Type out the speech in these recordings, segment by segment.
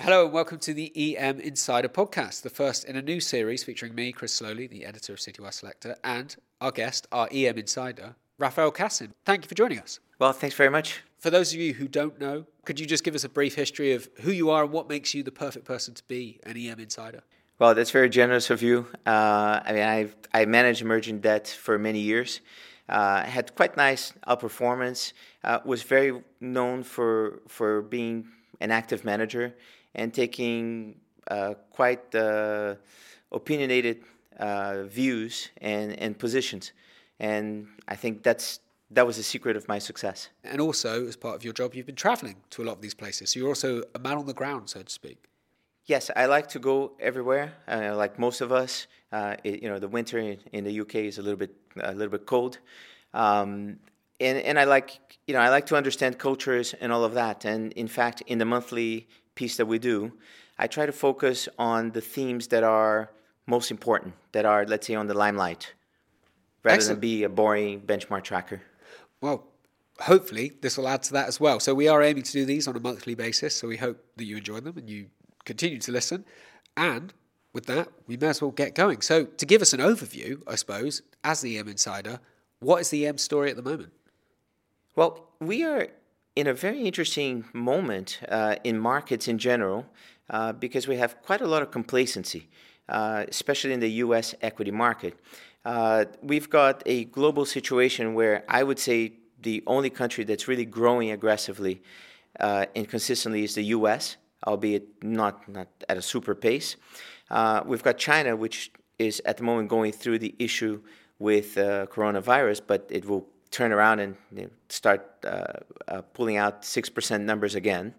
Hello and welcome to the EM Insider podcast, the first in a new series featuring me, Chris Sloley, the editor of Citywire Selector, and our guest, our EM Insider, Raphael Kassin. Thank you for joining us. Well, thanks very much. For those of you who don't know, could you just give us a brief history of who you are and what makes you the perfect person to be an EM Insider? Well, that's very generous of you. Uh, I mean, I've, I managed emerging debt for many years. Uh, had quite nice outperformance. Uh, was very known for for being an active manager and taking uh, quite uh, opinionated uh, views and, and positions. And I think that's that was the secret of my success. And also, as part of your job, you've been traveling to a lot of these places. So you're also a man on the ground, so to speak. Yes, I like to go everywhere. Uh, like most of us, uh, it, you know, the winter in, in, the UK is a little bit a little bit cold, um, and and I like you know I like to understand cultures and all of that. And in fact, in the monthly piece that we do, I try to focus on the themes that are most important, that are let's say on the limelight, rather Excellent. than be a boring benchmark tracker. Well, hopefully this will add to that as well. So we are aiming to do these on a monthly basis. So we hope that you enjoy them and you continue to listen. And with that, we may as well get going. So, to give us an overview, I suppose, as the EM Insider, what is the EM story at the moment? Well, we are in a very interesting moment uh, in markets in general uh, because we have quite a lot of complacency, uh, especially in the US equity market. Uh, we've got a global situation where I would say the only country that's really growing aggressively uh, and consistently is the US albeit not, not at a super pace. Uh, we've got China, which is at the moment going through the issue with coronavirus, but it will turn around and you know, start uh, uh pulling out 6% numbers again.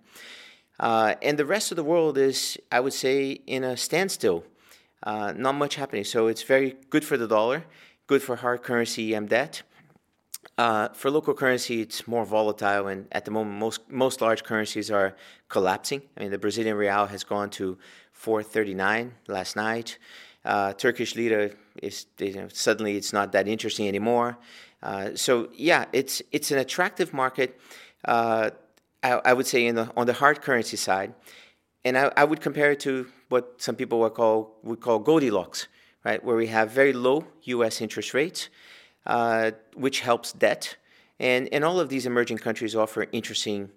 Uh, and the rest of the world is, I would say, in a standstill. Uh, not much happening. So it's very good for the dollar, good for hard currency EM debt. Uh, for local currency, it's more volatile, and at the moment, most most large currencies are collapsing. I mean, the Brazilian real has gone to 4.39 last night. Uh, Turkish lira is you know, suddenly it's not that interesting anymore. Uh, so yeah, it's it's an attractive market. Uh, I, I, would say the, on the hard currency side, and I, I would compare it to what some people would call would call Goldilocks, right, where we have very low U.S. interest rates uh, which helps debt. And, and all of these emerging countries offer interesting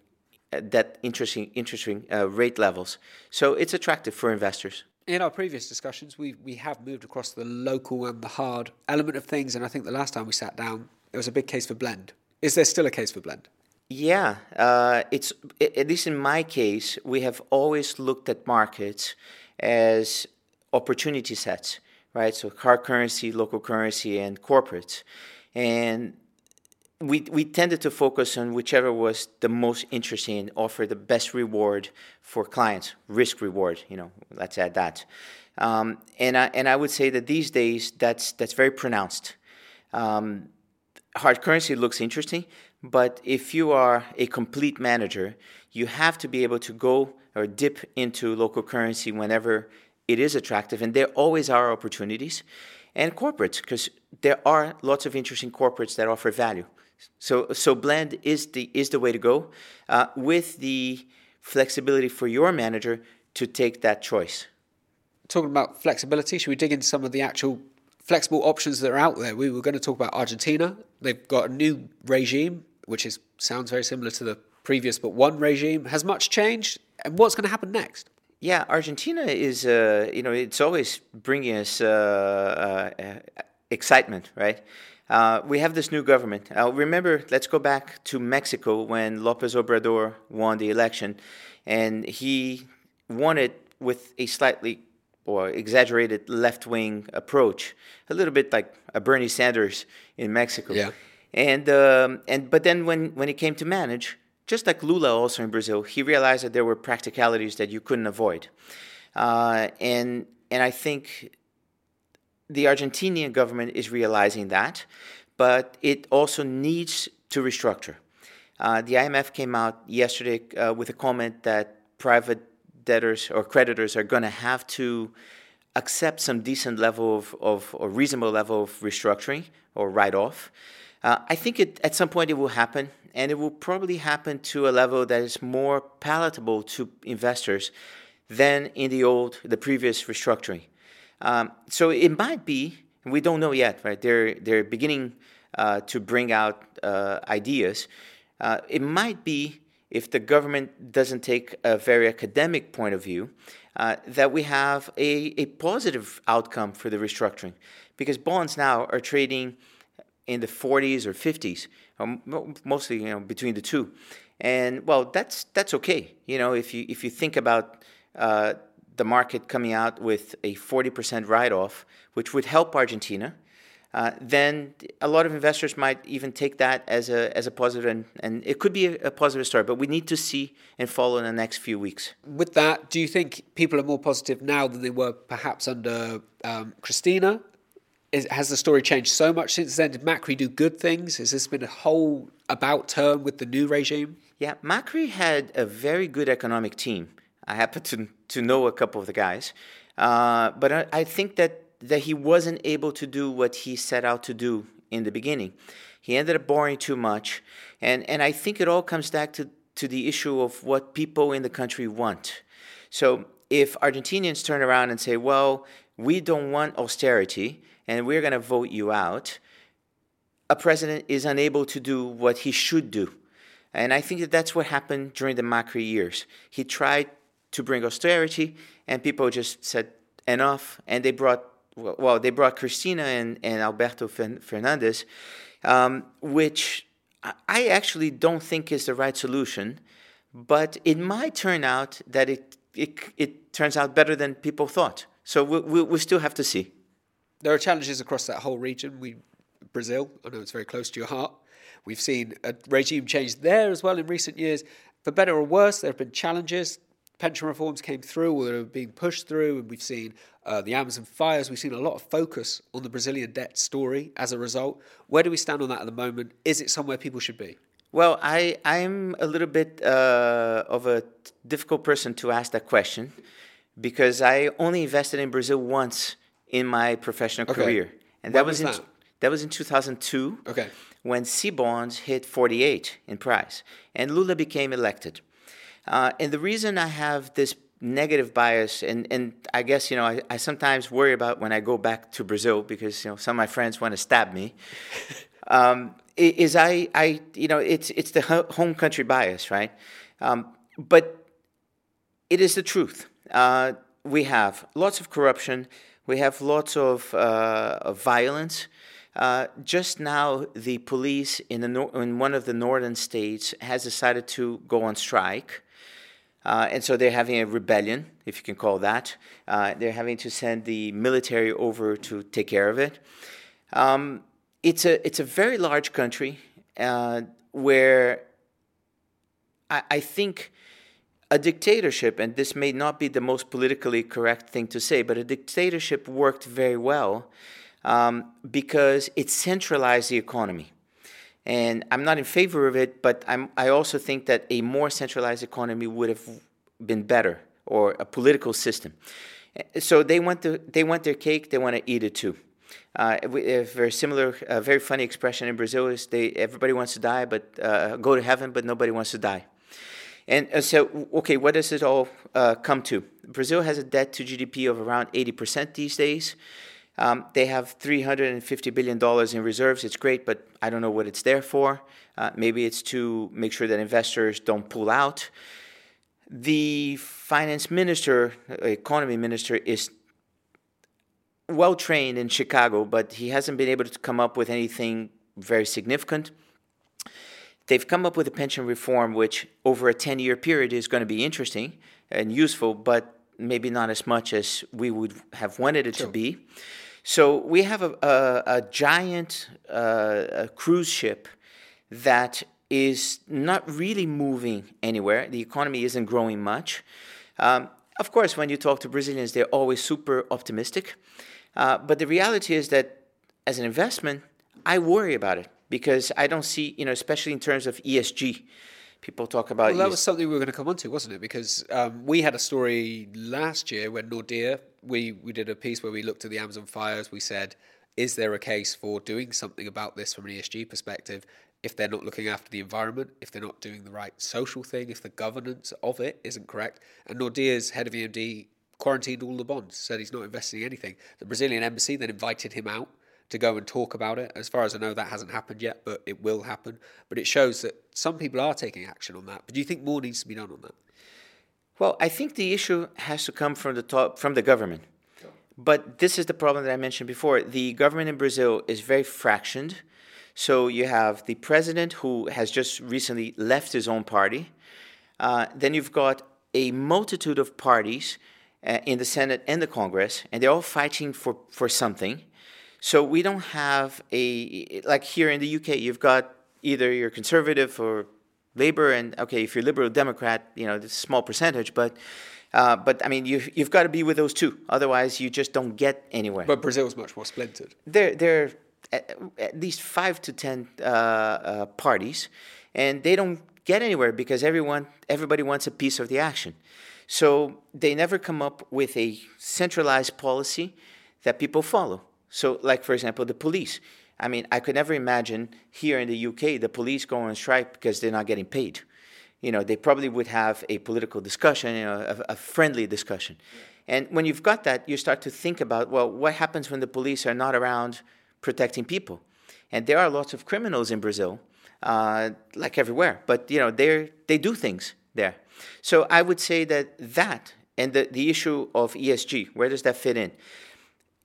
uh, debt, interesting, interesting uh, rate levels. So it's attractive for investors. In our previous discussions, we, we have moved across the local and the hard element of things. And I think the last time we sat down, there was a big case for blend. Is there still a case for blend? Yeah, uh, it's at least in my case, we have always looked at markets as opportunity sets right? So hard currency, local currency, and corporates. And we, we tended to focus on whichever was the most interesting and offer the best reward for clients, risk reward, you know, let's add that. Um, and, I, and I would say that these days that's, that's very pronounced. Um, hard currency looks interesting, but if you are a complete manager, you have to be able to go or dip into local currency whenever it is attractive, and there always are opportunities. And corporates, because there are lots of interesting corporates that offer value. So, so blend is the is the way to go, uh, with the flexibility for your manager to take that choice. Talking about flexibility, should we dig into some of the actual flexible options that are out there? We were going to talk about Argentina. They've got a new regime, which is sounds very similar to the previous, but one regime. Has much changed, and what's going to happen next? Yeah, Argentina is, uh, you know, it's always bringing us uh, uh, excitement, right? Uh, we have this new government. Uh, remember, let's go back to Mexico when Lopez Obrador won the election, and he won it with a slightly or exaggerated left wing approach, a little bit like a Bernie Sanders in Mexico. Yeah. And um, and but then when when he came to manage, just like Lula also in Brazil, he realized that there were practicalities that you couldn't avoid. Uh, and, and I think the Argentinian government is realizing that, but it also needs to restructure. Uh, the IMF came out yesterday uh, with a comment that private debtors or creditors are going to have to accept some decent level of, of or reasonable level of restructuring or write off. Uh, I think it, at some point it will happen and it will probably happen to a level that is more palatable to investors than in the old, the previous restructuring. Um, so it might be, we don't know yet, right? They're, they're beginning uh, to bring out uh, ideas. Uh, it might be, if the government doesn't take a very academic point of view, uh, that we have a, a positive outcome for the restructuring. Because bonds now are trading in the 40s or 50s, um, mostly you know between the two, and well, that's that's okay. You know, if you if you think about uh, the market coming out with a 40% write-off, which would help Argentina, uh, then a lot of investors might even take that as a, as a positive, and, and it could be a, a, positive story, but we need to see and follow in the next few weeks. With that, do you think people are more positive now than they were perhaps under um, Cristina? Is, has the story changed so much since then? Did Macri do good things? Has this been a whole about turn with the new regime? Yeah, Macri had a very good economic team. I happen to, to know a couple of the guys. Uh, but I, I think that that he wasn't able to do what he set out to do in the beginning. He ended up borrowing too much. And, and I think it all comes back to, to the issue of what people in the country want. So if Argentinians turn around and say, well, we don't want austerity and we're going to vote you out, a president is unable to do what he should do. And I think that that's what happened during the Macri years. He tried to bring austerity, and people just said enough, and they brought well, they brought Cristina and, and Alberto Fernandez, um, which I actually don't think is the right solution, but it might turn out that it, it, it turns out better than people thought. So we, we, we still have to see. There are challenges across that whole region. We, Brazil, I know it's very close to your heart. We've seen a regime change there as well in recent years. For better or worse, there have been challenges pension reforms came through or are being pushed through, and we've seen uh, the Amazon fires. We've seen a lot of focus on the Brazilian debt story as a result. Where do we stand on that at the moment? Is it somewhere people should be? Well, I, I'm a little bit uh, of a difficult person to ask that question because I only invested in Brazil once in my professional okay. career. And that was, was in, that? that was in 2002 okay. when C bonds hit 48 in price and Lula became elected. Uh, and the reason I have this negative bias, and, and I guess, you know, I, I sometimes worry about when I go back to Brazil because, you know, some of my friends want to stab me, um, is I, I, you know, it's, it's the home country bias, right? Um, but it is the truth. Uh, we have lots of corruption. We have lots of, uh, of violence. Uh, just now, the police in, the no- in one of the northern states has decided to go on strike. Uh, and so they're having a rebellion, if you can call that. Uh, they're having to send the military over to take care of it. Um, it's a it's a very large country uh, where I, I, think a dictatorship, and this may not be the most politically correct thing to say, but a dictatorship worked very well um, because it centralized the economy. And I'm not in favor of it, but I'm, I also think that a more centralized economy would have been better, or a political system. So they want, to, they want their cake, they want to eat it too. Uh, a very similar, a very funny expression in Brazil is they everybody wants to die, but uh, go to heaven, but nobody wants to die. And uh, so, okay, what does it all uh, come to? Brazil has a debt to GDP of around 80% these days. Um, they have $350 billion in reserves. It's great, but I don't know what it's there for. Uh, maybe it's to make sure that investors don't pull out. The finance minister, economy minister, is well trained in Chicago, but he hasn't been able to come up with anything very significant. They've come up with a pension reform, which over a 10 year period is going to be interesting and useful, but maybe not as much as we would have wanted it sure. to be. So we have a, a, a giant uh, a cruise ship that is not really moving anywhere. The economy isn't growing much. Um, of course, when you talk to Brazilians, they're always super optimistic. Uh, but the reality is that as an investment, I worry about it because I don't see, you know, especially in terms of ESG. People talk about. Well, that was something we were going to come on to, wasn't it? Because um, we had a story last year when Nordea we we did a piece where we looked at the Amazon fires. We said, is there a case for doing something about this from an ESG perspective? if they're not looking after the environment, if they're not doing the right social thing, if the governance of it isn't correct. And Nordea's head of EMD quarantined all the bonds, said he's not investing in anything. The Brazilian embassy then invited him out to go and talk about it. As far as I know, that hasn't happened yet, but it will happen. But it shows that some people are taking action on that. But do you think more needs to be done on that? Well, I think the issue has to come from the top, from the government. But this is the problem that I mentioned before. The government in Brazil is very fractioned. So you have the president who has just recently left his own party. Uh, then you've got a multitude of parties uh, in the Senate and the Congress, and they're all fighting for, for something. So we don't have a, like here in the UK, you've got either you're conservative or labor, and okay, if you're liberal Democrat, you know, it's a small percentage, but. Uh, but I mean, you've, you've got to be with those two. Otherwise, you just don't get anywhere. But Brazil's much more splintered. They're, they're at, at least five to ten uh, uh, parties, and they don't get anywhere because everyone, everybody wants a piece of the action. So they never come up with a centralized policy that people follow. So, like for example, the police. I mean, I could never imagine here in the UK the police going on strike because they're not getting paid. You know, they probably would have a political discussion, you know, a, a friendly discussion. And when you've got that, you start to think about, well, what happens when the police are not around protecting people? And there are lots of criminals in Brazil, uh, like everywhere, but you know, they they do things there. So I would say that that and the, the issue of ESG, where does that fit in?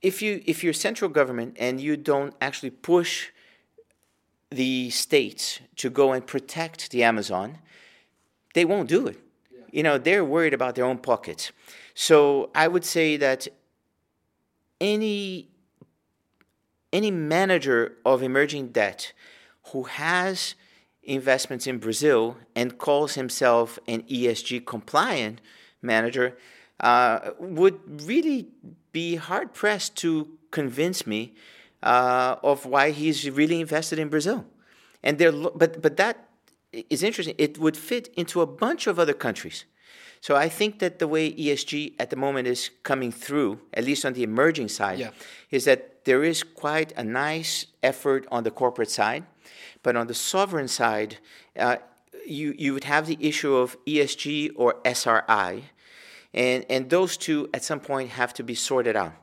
If you if you're central government and you don't actually push the states to go and protect the Amazon, they won't do it. Yeah. You know, they're worried about their own pockets. So I would say that any any manager of emerging debt who has investments in Brazil and calls himself an ESG compliant manager uh, would really be hard pressed to convince me uh, of why he's really invested in Brazil. And there, but but that is interesting. It would fit into a bunch of other countries. So I think that the way ESG at the moment is coming through, at least on the emerging side, yeah. is that there is quite a nice effort on the corporate side, but on the sovereign side, uh, you you would have the issue of ESG or SRI, and, and those two, at some point, have to be sorted out.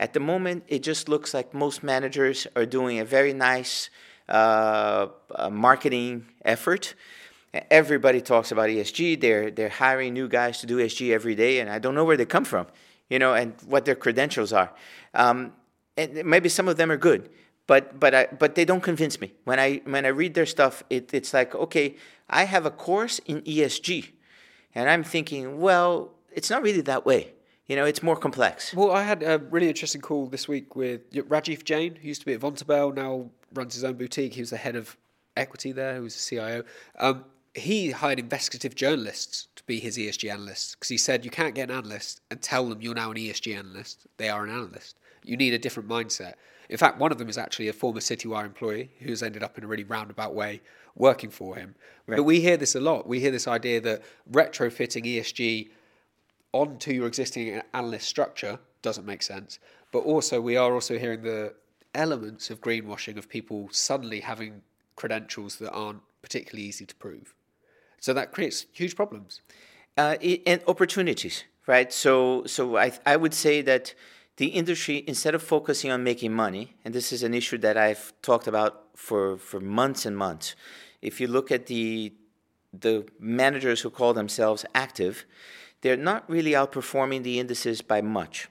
At the moment, it just looks like most managers are doing a very nice uh, uh, marketing effort. Everybody talks about ESG. They're, they're hiring new guys to do ESG every day, and I don't know where they come from, you know, and what their credentials are. Um, and maybe some of them are good, but but I, but they don't convince me. When I when I read their stuff, it, it's like okay, I have a course in ESG, and I'm thinking, well, it's not really that way. You know, it's more complex. Well, I had a really interesting call this week with Rajiv Jain, who used to be at Vontobel, now runs his own boutique. He was the head of equity there, who was the CIO. Um, he hired investigative journalists to be his ESG analysts because he said you can't get an analyst and tell them you're now an ESG analyst. They are an analyst. You need a different mindset. In fact, one of them is actually a former Citywire employee who's ended up in a really roundabout way working for him. Right. But we hear this a lot. We hear this idea that retrofitting ESG onto your existing analyst structure doesn't make sense. But also, we are also hearing the elements of greenwashing of people suddenly having credentials that aren't particularly easy to prove. So that creates huge problems. Uh, and opportunities, right? So, so I, I would say that the industry, instead of focusing on making money, and this is an issue that I've talked about for, for months and months, if you look at the the managers who call themselves active, they're not really outperforming the indices by much.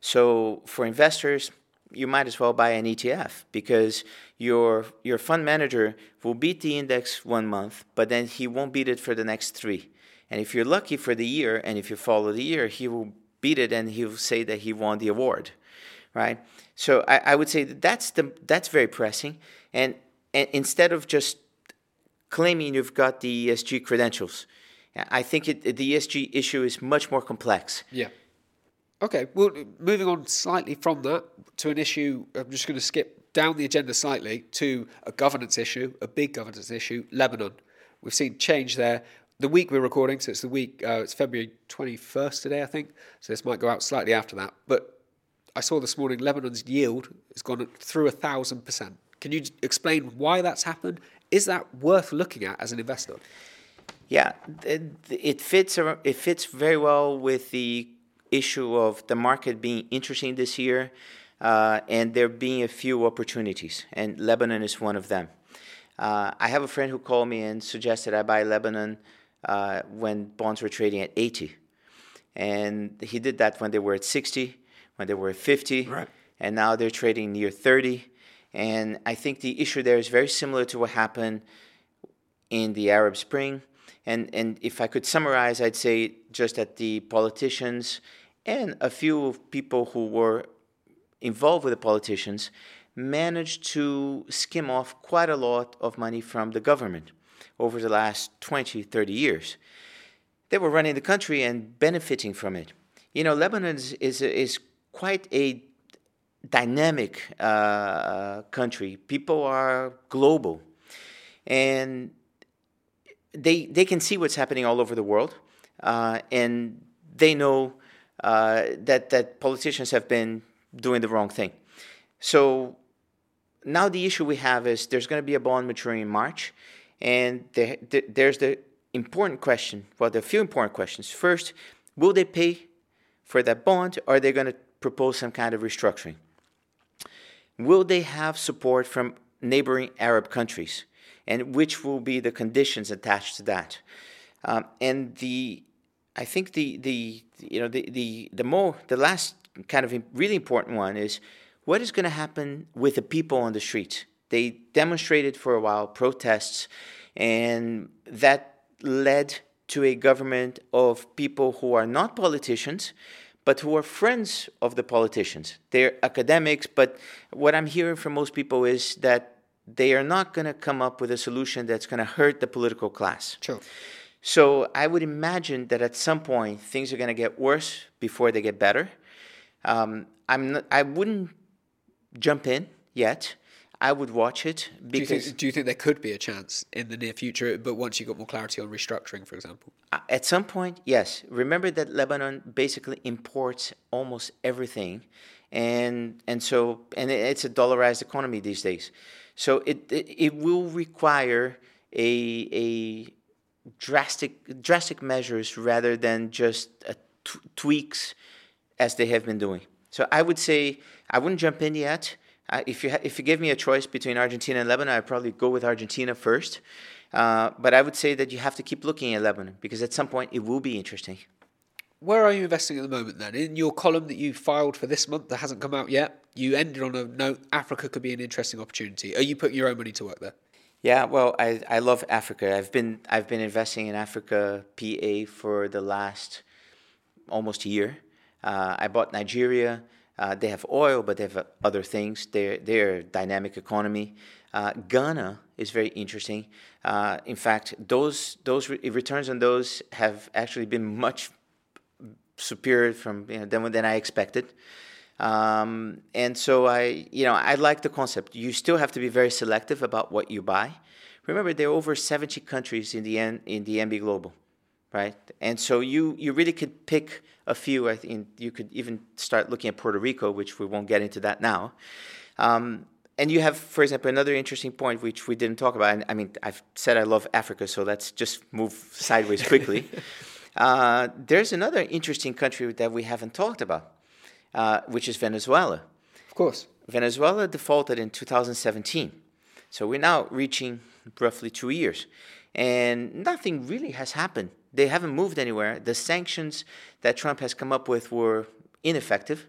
So for investors, you might as well buy an ETF because your your fund manager will beat the index one month, but then he won't beat it for the next three. And if you're lucky for the year, and if you follow the year, he will beat it and he'll say that he won the award, right? So I, I would say that that's the that's very pressing. And and instead of just claiming you've got the ESG credentials, I think it, the ESG issue is much more complex. Yeah. Okay. Well, moving on slightly from that to an issue, I'm just going to skip down the agenda slightly to a governance issue, a big governance issue, Lebanon. We've seen change there. The week we're recording, so it's the week, uh, it's February 21st today, I think. So this might go out slightly after that. But I saw this morning Lebanon's yield has gone through a thousand percent. Can you explain why that's happened Is that worth looking at as an investor? Yeah, it, it fits. It fits very well with the issue of the market being interesting this year, uh, and there being a few opportunities, and Lebanon is one of them. Uh, I have a friend who called me and suggested I buy Lebanon uh, when bonds were trading at 80. And he did that when they were at 60, when they were at 50, right. and now they're trading near 30. And I think the issue there is very similar to what happened in the Arab Spring. And, and if I could summarize, I'd say just that the politicians and a few people who were involved with the politicians managed to skim off quite a lot of money from the government over the last 20, 30 years. They were running the country and benefiting from it. You know, Lebanon is, is, is quite a dynamic uh, country. People are global. And they, they can see what's happening all over the world. Uh, and they know uh, that, that politicians have been doing the wrong thing. So now the issue we have is there's going to be a bond maturing in March, and there, there's the important question. Well, there are a few important questions. First, will they pay for that bond, or are they going to propose some kind of restructuring? Will they have support from neighboring Arab countries, and which will be the conditions attached to that? Um, and the, I think the the you know the the the more the last kind of really important one is what is going to happen with the people on the streets? They demonstrated for a while, protests, and that led to a government of people who are not politicians, but who are friends of the politicians. They're academics, but what I'm hearing from most people is that they are not going to come up with a solution that's going to hurt the political class. Sure. So I would imagine that at some point things are going to get worse before they get better. Um, I'm not, I wouldn't jump in yet. I would watch it because. Do you, think, do you think there could be a chance in the near future, but once you got more clarity on restructuring, for example? Uh, at some point, yes. Remember that Lebanon basically imports almost everything, and and so and it's a dollarized economy these days, so it it, it will require a a drastic drastic measures rather than just t- tweaks as they have been doing. So I would say I wouldn't jump in yet. Uh, if you ha- if you give me a choice between Argentina and Lebanon, I'd probably go with Argentina first. Uh, but I would say that you have to keep looking at Lebanon because at some point it will be interesting. Where are you investing at the moment then? In your column that you filed for this month that hasn't come out yet, you ended on a note Africa could be an interesting opportunity. Are you putting your own money to work there? Yeah, well, I, I love Africa. I've been I've been investing in Africa PA for the last almost a year. Uh, I bought Nigeria. Uh, they have oil, but they have other things. They're, they're a dynamic economy. Uh, Ghana is very interesting. Uh, in fact, those those re- returns on those have actually been much superior from you know, than than I expected. Um, and so I, you know, I like the concept. You still have to be very selective about what you buy. Remember, there are over 70 countries in the N, in the EMBI Global right? And so you you really could pick a few. I think you could even start looking at Puerto Rico, which we won't get into that now. Um, and you have, for example, another interesting point which we didn't talk about. And I mean, I've said I love Africa, so let's just move sideways quickly. uh, there's another interesting country that we haven't talked about, uh, which is Venezuela. Of course. Venezuela defaulted in 2017. So we're now reaching roughly two years. And nothing really has happened they haven't moved anywhere. The sanctions that Trump has come up with were ineffective.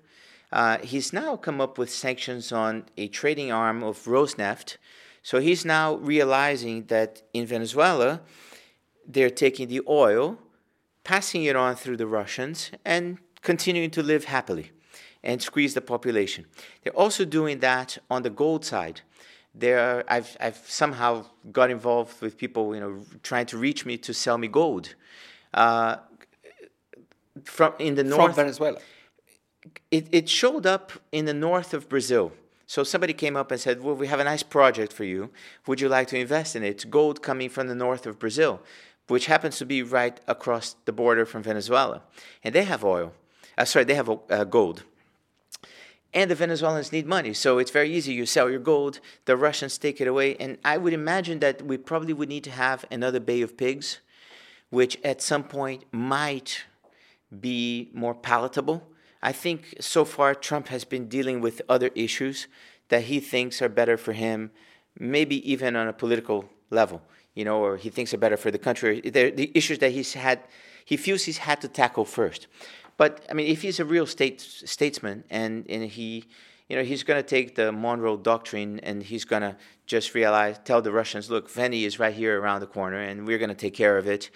Uh, he's now come up with sanctions on a trading arm of Rosneft. So he's now realizing that in Venezuela, they're taking the oil, passing it on through the Russians, and continuing to live happily and squeeze the population. They're also doing that on the gold side there I've I've somehow got involved with people you know trying to reach me to sell me gold uh, from in the north from Venezuela. It it showed up in the north of Brazil. So somebody came up and said, "Well, we have a nice project for you. Would you like to invest in it? It's gold coming from the north of Brazil, which happens to be right across the border from Venezuela, and they have oil. Uh, sorry, they have uh, gold." And the Venezuelans need money. So it's very easy. You sell your gold, the Russians take it away. And I would imagine that we probably would need to have another Bay of Pigs, which at some point might be more palatable. I think so far Trump has been dealing with other issues that he thinks are better for him, maybe even on a political level, you know, or he thinks are better for the country. They're the issues that he's had, he feels he's had to tackle first. But I mean, if he's a real state statesman and and he, you know, he's going to take the Monroe Doctrine and he's going to just realize, tell the Russians, look, Veni is right here around the corner, and we're going to take care of it.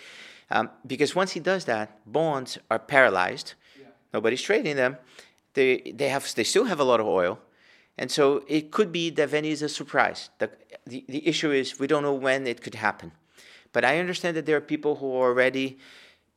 Um, because once he does that, bonds are paralyzed. Yeah. Nobody's trading them. They they have they still have a lot of oil, and so it could be that Veni is a surprise. The, the the issue is we don't know when it could happen, but I understand that there are people who are already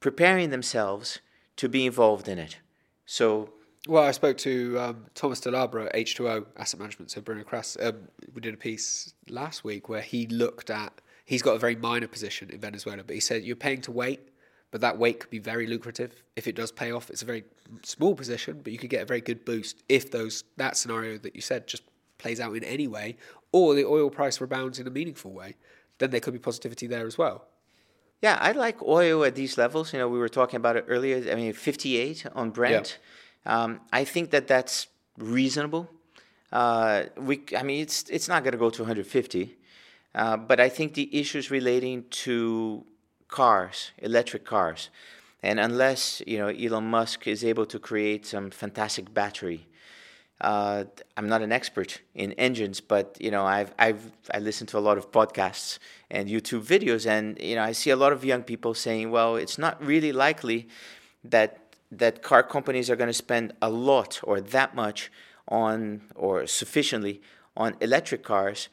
preparing themselves to be involved in it. So. Well, I spoke to um, Thomas Delabra at H2O Asset Management, so Bruno Crastes. Um, we did a piece last week where he looked at, he's got a very minor position in Venezuela, but he said you're paying to wait, but that wait could be very lucrative. If it does pay off, it's a very small position, but you could get a very good boost if those that scenario that you said just plays out in any way, or the oil price rebounds in a meaningful way, then there could be positivity there as well. Yeah, I like oil at these levels. You know, we were talking about it earlier. I mean, 58 on Brent. Yeah. Um, I think that that's reasonable. Uh, we, I mean, it's it's not going to go to 150, uh, but I think the issues relating to cars, electric cars, and unless you know Elon Musk is able to create some fantastic battery uh, I'm not an expert in engines, but you know, I've I've I listen to a lot of podcasts and YouTube videos, and you know, I see a lot of young people saying, "Well, it's not really likely that that car companies are going to spend a lot or that much on or sufficiently on electric cars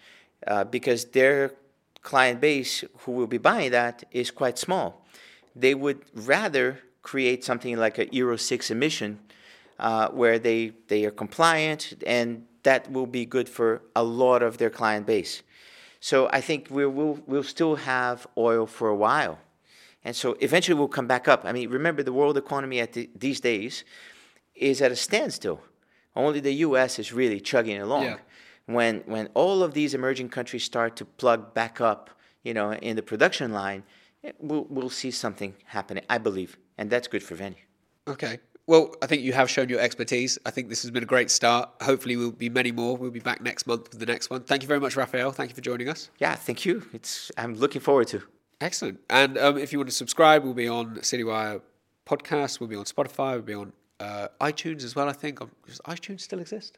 uh, because their client base who will be buying that is quite small. They would rather create something like a Euro 6 emission uh, where they, they are compliant, and that will be good for a lot of their client base. So I think we will we'll still have oil for a while. And so eventually we'll come back up. I mean, remember the world economy at the, these days is at a standstill. Only the US is really chugging along. Yeah. When when all of these emerging countries start to plug back up, you know, in the production line, we'll we'll see something happening, I believe. And that's good for Veni. Okay. Well, I think you have shown your expertise. I think this has been a great start. Hopefully, we'll be many more. We'll be back next month with the next one. Thank you very much, Raphael. Thank you for joining us. Yeah, thank you. It's I'm looking forward to. Excellent. And um, if you want to subscribe, we'll be on CityWire podcast. We'll be on Spotify. We'll be on uh, iTunes as well. I think. Does iTunes still exist?